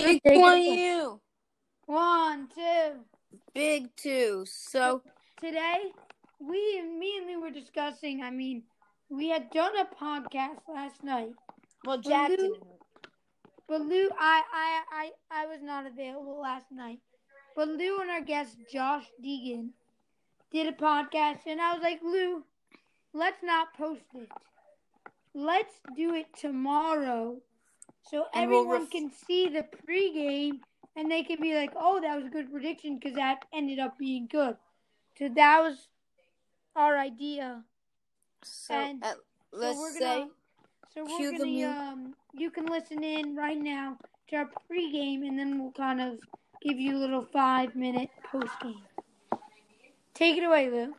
Big one, you. One, two. Big two. So Today, we, me and Lou were discussing. I mean, we had done a podcast last night, well, Jack didn't. but Lou, I, I, I, I was not available last night. But Lou and our guest Josh Degen did a podcast, and I was like, Lou, let's not post it. Let's do it tomorrow, so And we'll everyone ref- can see the pregame, and they can be like, "Oh, that was a good prediction," because that ended up being good. So that was our idea. So And uh, let's we're say gonna, so we're gonna, um, you can listen in right now to our pregame, and then we'll kind of give you a little five minute postgame. Take it away, Lou.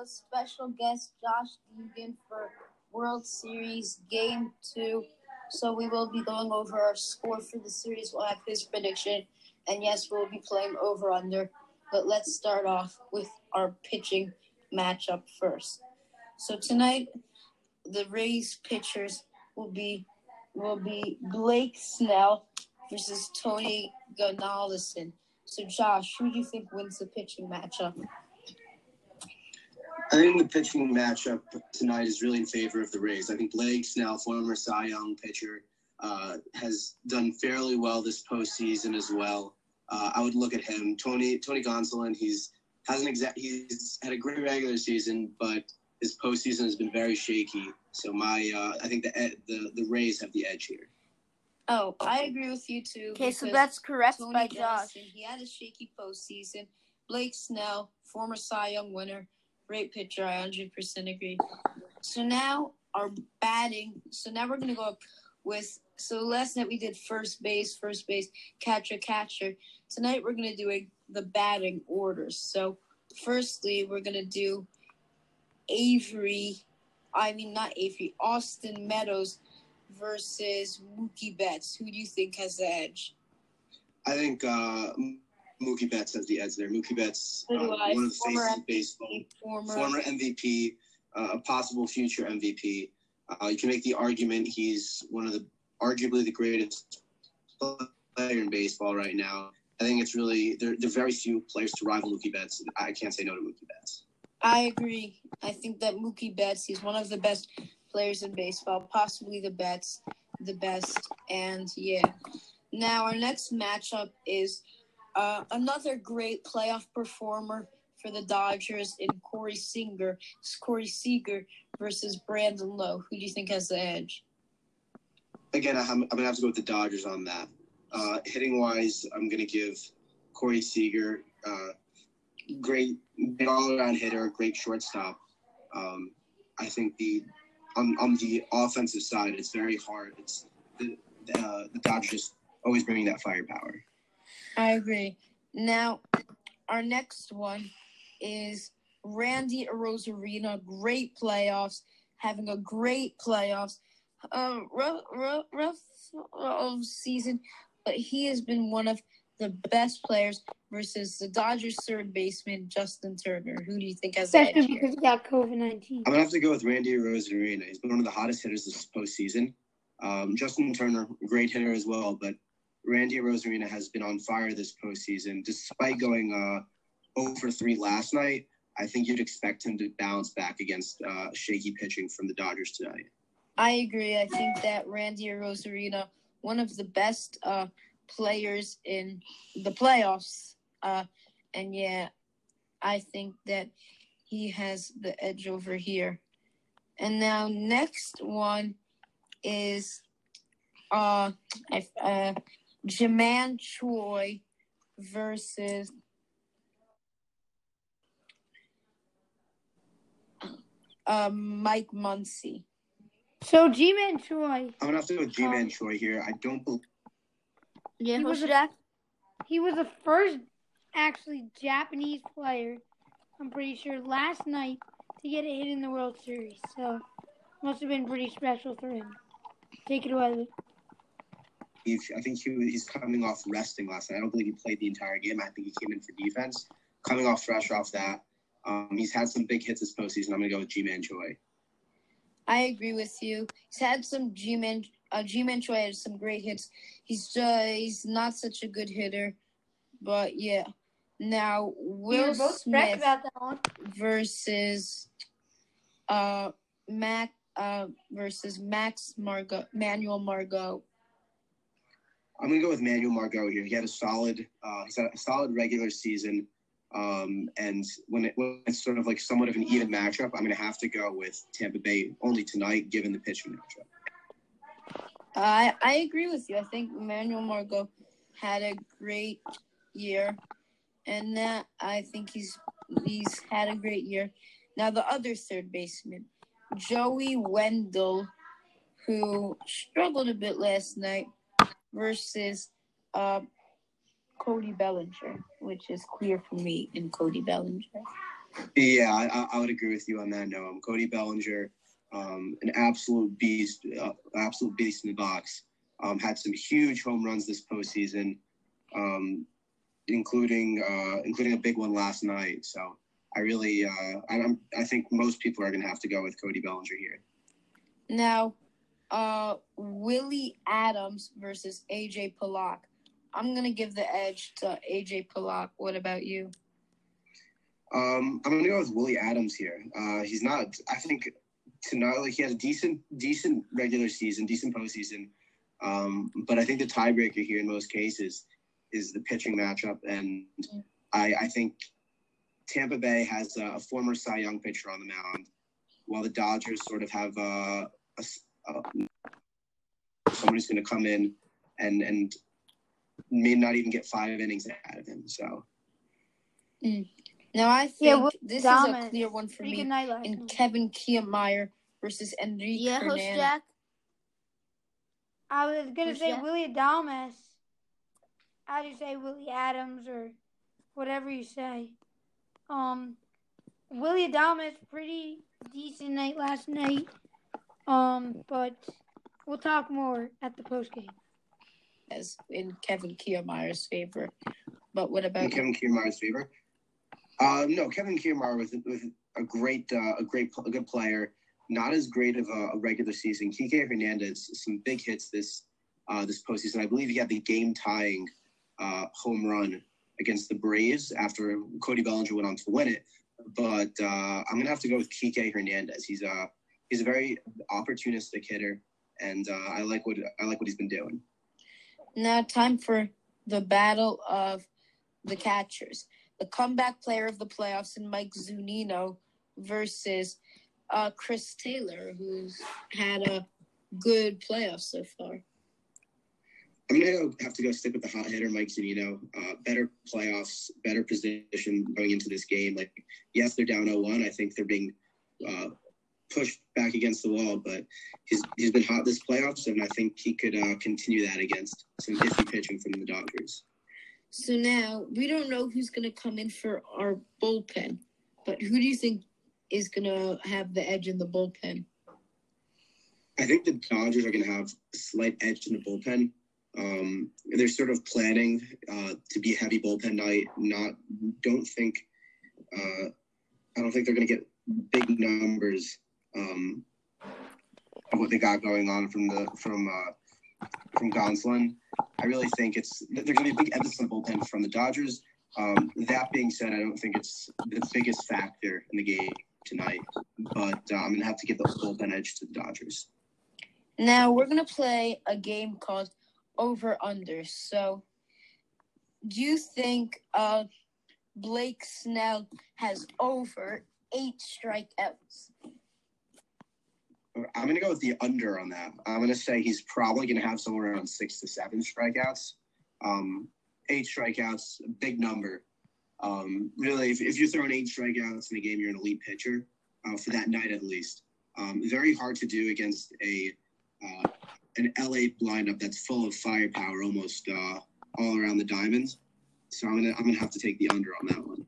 A special guest, Josh Degen, for World Series Game 2. So we will be going over our score for the series. We'll have his prediction. And yes, we'll be playing over under. But let's start off with our pitching matchup first. So tonight, the Rays pitchers will be will be Blake Snell versus Tony Gonsolin. So Josh, who do you think wins the pitching matchup? I think the pitching matchup tonight is really in favor of the Rays. I think Blake Snell, former Cy Young pitcher, uh, has done fairly well this postseason as well. Uh, I would look at him. Tony Tony Gonsolin, he's hasn't exact he's had a great regular season, but his postseason has been very shaky. So my uh, I think the ed- the the Rays have the edge here. Oh, I agree with you too. Okay, so that's correct Tony by Josh. Johnson, He had a shaky postseason. Blake Snell, former Cy Young winner, great pitcher. I 100% agree. So now our batting. So now we're gonna go up with. So last night we did first base, first base, catcher, catcher. Tonight we're gonna do a, the batting orders. So firstly, we're gonna do Avery. I mean not Avery. Austin Meadows versus Mookie Betts. Who do you think has the edge? I think uh, Mookie Betts has the edge there. Mookie Betts, uh, one of the Former faces of baseball. Former, former MVP, uh, a possible future MVP. Uh, you can make the argument he's one of the arguably the greatest player in baseball right now. I think it's really there. There are very few players to rival Mookie Betts. I can't say no to Mookie Betts. I agree. I think that Mookie Betts, he's one of the best players in baseball, possibly the best, the best. And yeah. Now our next matchup is uh, another great playoff performer for the Dodgers in Corey Seager. Corey Seager versus Brandon Lowe. Who do you think has the edge? Again, I'm, I'm gonna have to go with the Dodgers on that. Uh, hitting wise, I'm gonna give Corey Seager uh, great all around hitter, great shortstop. Um, I think the on, on the offensive side, it's very hard. It's the uh, the Dodgers always bringing that firepower. I agree. Now, our next one is Randy Arozarena. Great playoffs, having a great playoffs. Um, rough, rough, rough uh, season, but he has been one of the best players versus the Dodgers third baseman Justin Turner. Who do you think has the edge because he got COVID nineteen. I'm gonna have to go with Randy Arozarena. He's been one of the hottest hitters this postseason. Um, Justin Turner, great hitter as well, but Randy Arozarena has been on fire this postseason. Despite going uh, 0 for 3 last night, I think you'd expect him to bounce back against uh, shaky pitching from the Dodgers tonight. I agree. I think that Randy Arozarena, one of the best uh, players in the playoffs, uh, and yeah, I think that he has the edge over here. And now next one is uh, I, uh Ji-Man Choi versus um, Mike Muncy. So Ji-Man Choi, I'm gonna have to go with Ji-Man Choi here. I don't believe. Yeah, He was a- he was the first actually Japanese player, I'm pretty sure, last night to get a hit in the World Series. So must have been pretty special for him. Take it away. I think he, he's coming off resting last night. I don't believe he played the entire game. I think he came in for defense. Coming off fresh off that, um, he's had some big hits this postseason. I'm gonna go with Ji-Man Choi. I agree with you. He's had some Ji-Man. Uh, Ji-Man Choi had some great hits. He's uh, he's not such a good hitter, but yeah. Now Will both Smith about that one. versus uh Mac uh versus Max Margot Manuel Margot. I'm gonna go with Manuel Margot here. He had a solid, uh, he's had a solid regular season, um, and when, it, when it's sort of like somewhat of an even matchup, I'm gonna have to go with Tampa Bay only tonight, given the pitching matchup. I I agree with you. I think Manuel Margot had a great year, and that I think he's he's had a great year. Now the other third baseman, Joey Wendle, who struggled a bit last night, versus uh, Cody Bellinger, which is clear for me in Cody Bellinger. Yeah, I, I- would agree with you on that. No, um, Cody Bellinger, um, an absolute beast, uh, absolute beast in the box. Um, had some huge home runs this postseason, um, including uh, including a big one last night. So I really, uh, I, I'm, I think most people are going to have to go with Cody Bellinger here. Now, uh, Willie Adams versus AJ Pollock. I'm gonna give the edge to AJ Pollock. What about you? Um, I'm gonna go with Willie Adams here. Uh, he's not. I think tonight, like he had a decent, decent regular season, decent postseason. Um, but I think the tiebreaker here in most cases is the pitching matchup, and I, I think Tampa Bay has a, a former Cy Young pitcher on the mound, while the Dodgers sort of have a, a- Um, someone who's going to come in and and may not even get five innings out of him. So. Mm. Now I think Yeah, Willie this Adams. is a clear one for me. good night last And. Mm. Kevin Kiermaier versus Enrique Yeah, host Hernandez. Jack. I was gonna Who's say that? Willie Adames. How do you say Willie Adams or whatever you say? Um, Willie Adames pretty decent night last night. Um, but we'll talk more at the post game. as in Kevin Kiermaier's favor. But what about in Kevin Kiermaier's favor. Uh, no, Kevin Kiermaier was, was a great, uh, a great, a good player. Not as great of a, a regular season. Kike Hernandez, some big hits this uh, this postseason. I believe he had the game tying uh, home run against the Braves after Cody Bellinger went on to win it. But uh, I'm gonna have to go with Kike Hernandez. He's a he's a very opportunistic hitter, and uh, I like what I like what he's been doing. Now, time for the battle of the catchers. The comeback player of the playoffs in Mike Zunino versus uh, Chris Taylor, who's had a good playoff so far. I'm gonna have to go stick with the hot hitter, Mike Zunino. Uh, better playoffs, better position going into this game. Like, yes, they're down 0-1. I think they're being uh, pushed back against the wall, but he's he's been hot this playoffs, and I think he could uh, continue that against some iffy pitching from the Dodgers. So now we don't know who's going to come in for our bullpen, but who do you think is going to have the edge in the bullpen? I think the Dodgers are going to have a slight edge in the bullpen. Um, they're sort of planning uh, to be a heavy bullpen night. Not don't think uh, I don't think they're going to get big numbers um, what they got going on from the from uh, from Gonsolin. I really think it's there's going to be a big emphasis on the bullpen from the Dodgers. Um, that being said, I don't think it's the biggest factor in the game tonight. But uh, I'm going to have to give the bullpen edge to the Dodgers. Now we're gonna play a game called Over Under. So, do you think uh, Blake Snell has over eight strikeouts? I'm going to go with the under on that. I'm going to say he's probably going to have somewhere around six to seven strikeouts. Um, eight strikeouts, big number. Um, really, if, if you're throwing eight strikeouts in a game, you're an elite pitcher uh, for that night at least. Um, very hard to do against a uh, an LA lineup that's full of firepower, almost uh, all around the diamonds. So I'm gonna I'm gonna have to take the under on that one.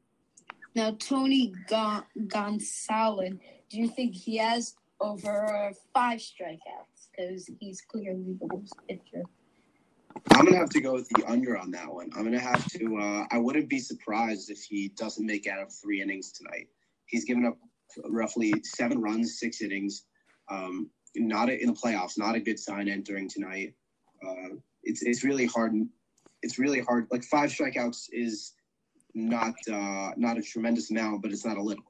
Now, Tony Gon- Gonsolin, do you think he has over five strikeouts? Because he's clearly the worst pitcher. I'm gonna have to go with the under on that one. I'm gonna have to. Uh, I wouldn't be surprised if he doesn't make out of three innings tonight. He's given up roughly seven runs, six innings. Um, not a, in the playoffs. Not a good sign entering tonight. Uh, it's it's really hard. It's really hard. Like five strikeouts is not uh, not a tremendous amount, but it's not a little.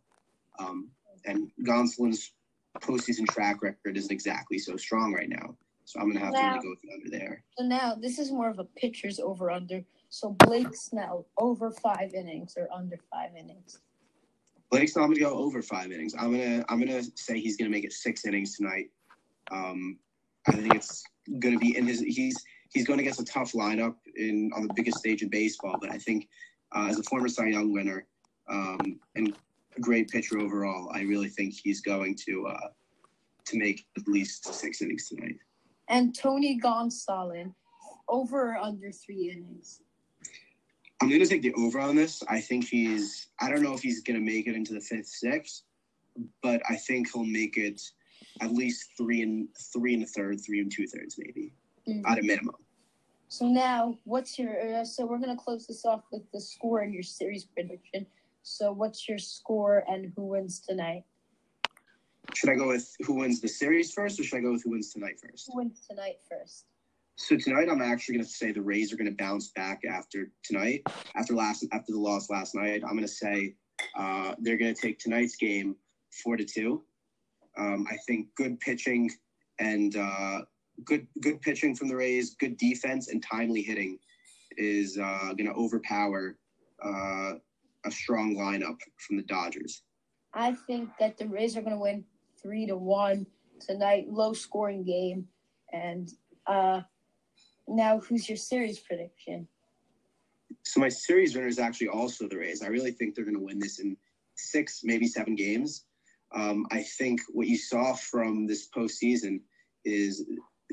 Um, and Gonsolin's postseason track record isn't exactly so strong right now. So I'm gonna have Now- to really go with the under there. So now this is more of a pitcher's over under. So Blake Snell over five innings or under five innings. Blake's not gonna go over five innings. I'm gonna I'm gonna say he's gonna make it six innings tonight. Um, I think it's gonna be in his he's he's going against a tough lineup in on the biggest stage in baseball. But I think uh, as a former Cy Young winner um, and great pitcher overall, I really think he's going to uh, to make at least six innings tonight. And Tony Gonsolin over or under three innings. I'm going to take the over on this. I think he's. I don't know if he's going to make it into the fifth, sixth, but I think he'll make it at least three and three and a third, three and two thirds, maybe Mm. at a minimum. So now, what's your? Uh, so we're gonna close this off with the score and your series prediction. So what's your score and who wins tonight? Should I go with who wins the series first, or should I go with who wins tonight first? Who wins tonight first? So tonight, I'm actually going to say the Rays are going to bounce back after tonight, after last after the loss last night. I'm going to say uh, they're going to take tonight's game four to two. Um, I think good pitching and uh, good good pitching from the Rays, good defense and timely hitting is uh, going to overpower uh, a strong lineup from the Dodgers. I think that the Rays are gonna win three to one tonight. Low scoring game. And uh, now, who's your series prediction? So my series winner is actually also the Rays. I really think they're going to win this in six, maybe seven games. Um, I think what you saw from this postseason is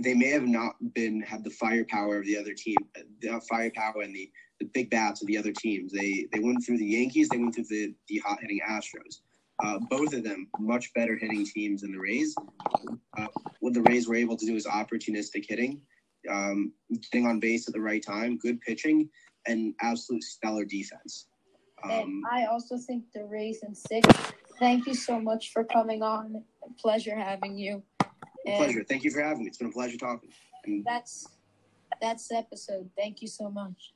they may have not been had the firepower of the other team, the firepower and the, the big bats of the other teams. They they went through the Yankees, they went through the the hot hitting Astros. Uh, both of them much better hitting teams than the Rays. Uh, what the Rays were able to do is opportunistic hitting, um, getting on base at the right time, good pitching, and absolute stellar defense. Um, and I also think the Rays in six. Thank you so much for coming on. Pleasure having you. And pleasure. Thank you for having me. It's been a pleasure talking. And That's that's the episode. Thank you so much.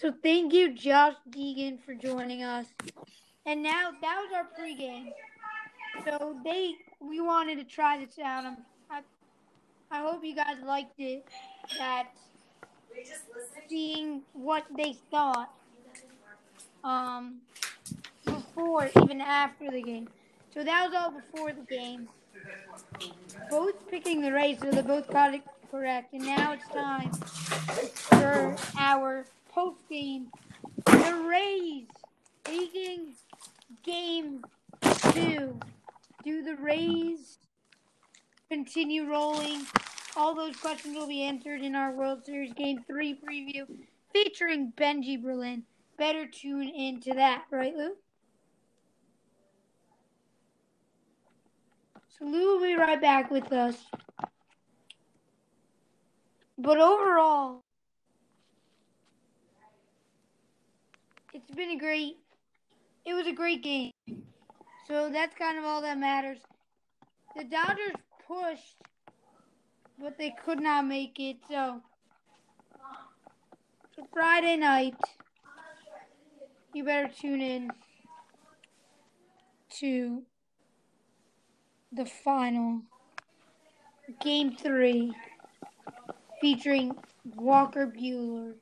So thank you, Josh Degen, for joining us. And now that was our pregame. So they we wanted to try this out. Um, I, I hope you guys liked it. That seeing what they thought um before even after the game. So that was all before the game. Both picking the race, so they both got it correct. And now it's time for our game. The Rays taking game two. Do the Rays continue rolling? All those questions will be answered in our World Series Game 3 preview featuring Benji Berlin. Better tune into that, right, Lou? So Lou will be right back with us. But overall, it's been a great it was a great game. So that's kind of all that matters. The Dodgers pushed, but they could not make it. So, Friday night, you better tune in to the final game three featuring Walker Buehler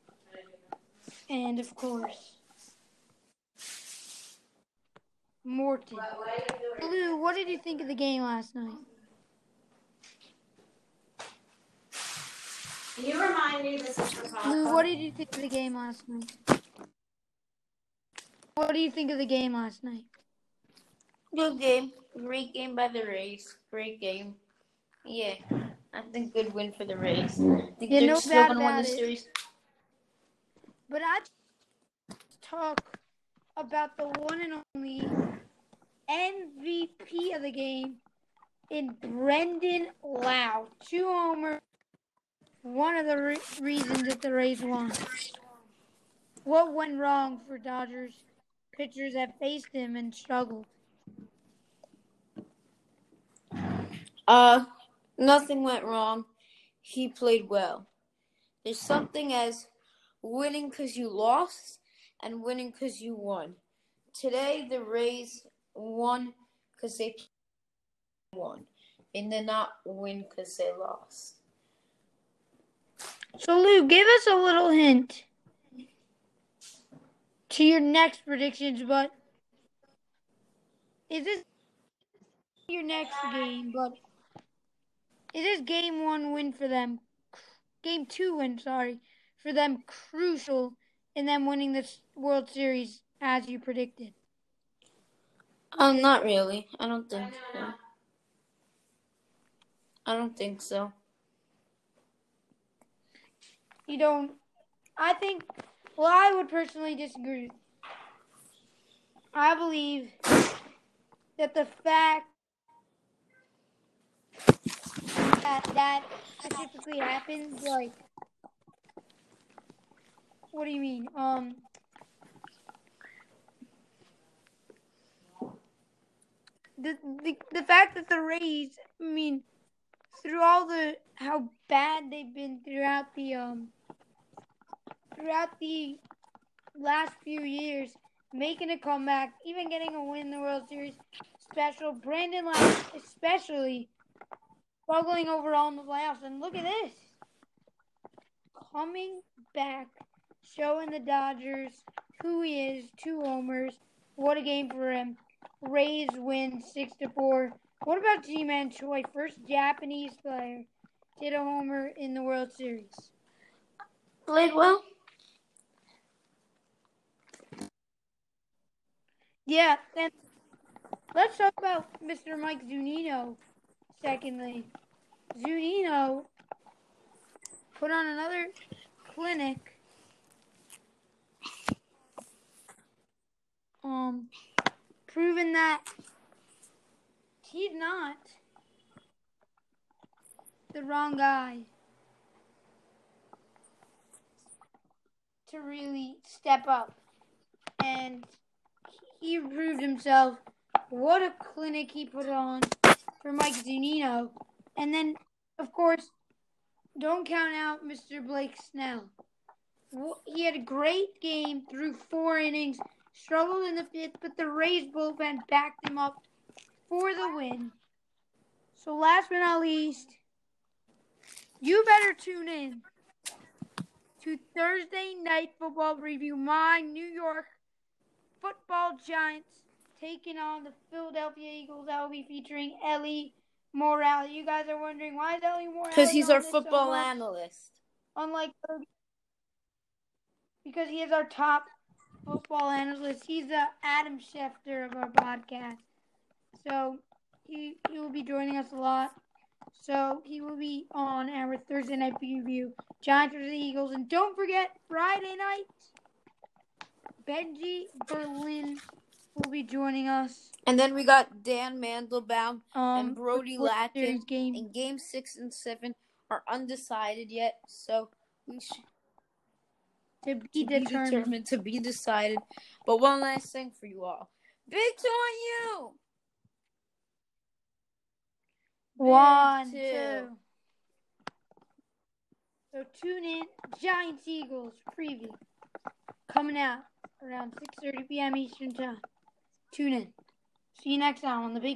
and, of course, Morton. Lou, what did you think of the game last night? Can you remind me this is for Papa? Lou, what did you think of the game last night? What do you think of the game last night? Good game. Great game by the Rays. Great game. Yeah. I think good win for the Rays. Think Yeah, they're no still gonna win the series. But I talk about the one and only MVP of the game in Brandon Lowe. Two homers. One of the re- reasons that the Rays won. What went wrong for Dodgers pitchers that faced him and struggled? Uh, nothing went wrong. He played well. There's something as winning because you lost and winning because you won. Today, the Rays won because they won. And did not win because they lost. So, Lou, give us a little hint to your next predictions, but is this your next game? But is this game one win for them? Game two win, sorry, for them crucial in them winning this World Series as you predicted? Um, not really. I don't think so. I don't think so. You don't. I think. Well, I would personally disagree. I believe that the fact that that specifically happens, like, what do you mean? Um, the the the fact that the Rays, I mean, through all the how bad they've been throughout the um throughout the last few years, making a comeback, even getting a win in the World Series. Special Brandon Lowe, especially struggling overall in the playoffs. And look at this, coming back, showing the Dodgers who he is. Two homers. What a game for him. Rays win six to four. What about Ji-Man Choi, first Japanese player, did a homer in the World Series? Played well. Yeah, then let's talk about Mr. Mike Zunino. Secondly, Zunino put on another clinic. Um, proving that he's not the wrong guy to really step up and he proved himself. What a clinic he put on for Mike Zunino. And then, of course, don't count out Mr. Blake Snell. He had a great game through four innings, struggled in the fifth, but the Rays bullpen backed him up for the win. So, last but not least, you better tune in to Thursday Night Football Review, my New York football giants taking on the Philadelphia Eagles. That will be featuring Ellie Morale. You guys are wondering why is Ellie Morale? Because he's our this so football analyst. Unlike because he is our top football analyst. He's the Adam Schefter of our podcast. So he he will be joining us a lot. So he will be on our Thursday night preview, Giants versus Eagles, and don't forget Friday night. Benji Berlin will be joining us. And then we got Dan Mandelbaum Um, and Brody the game. And game six and seven are undecided yet, so we should to be to be determined. determined to be decided. But one last thing for you all. Big two on you. One, two. two. So tune in, Giants Eagles preview coming out around 6:30 p.m. Eastern time. Tune in. See you next time on the Big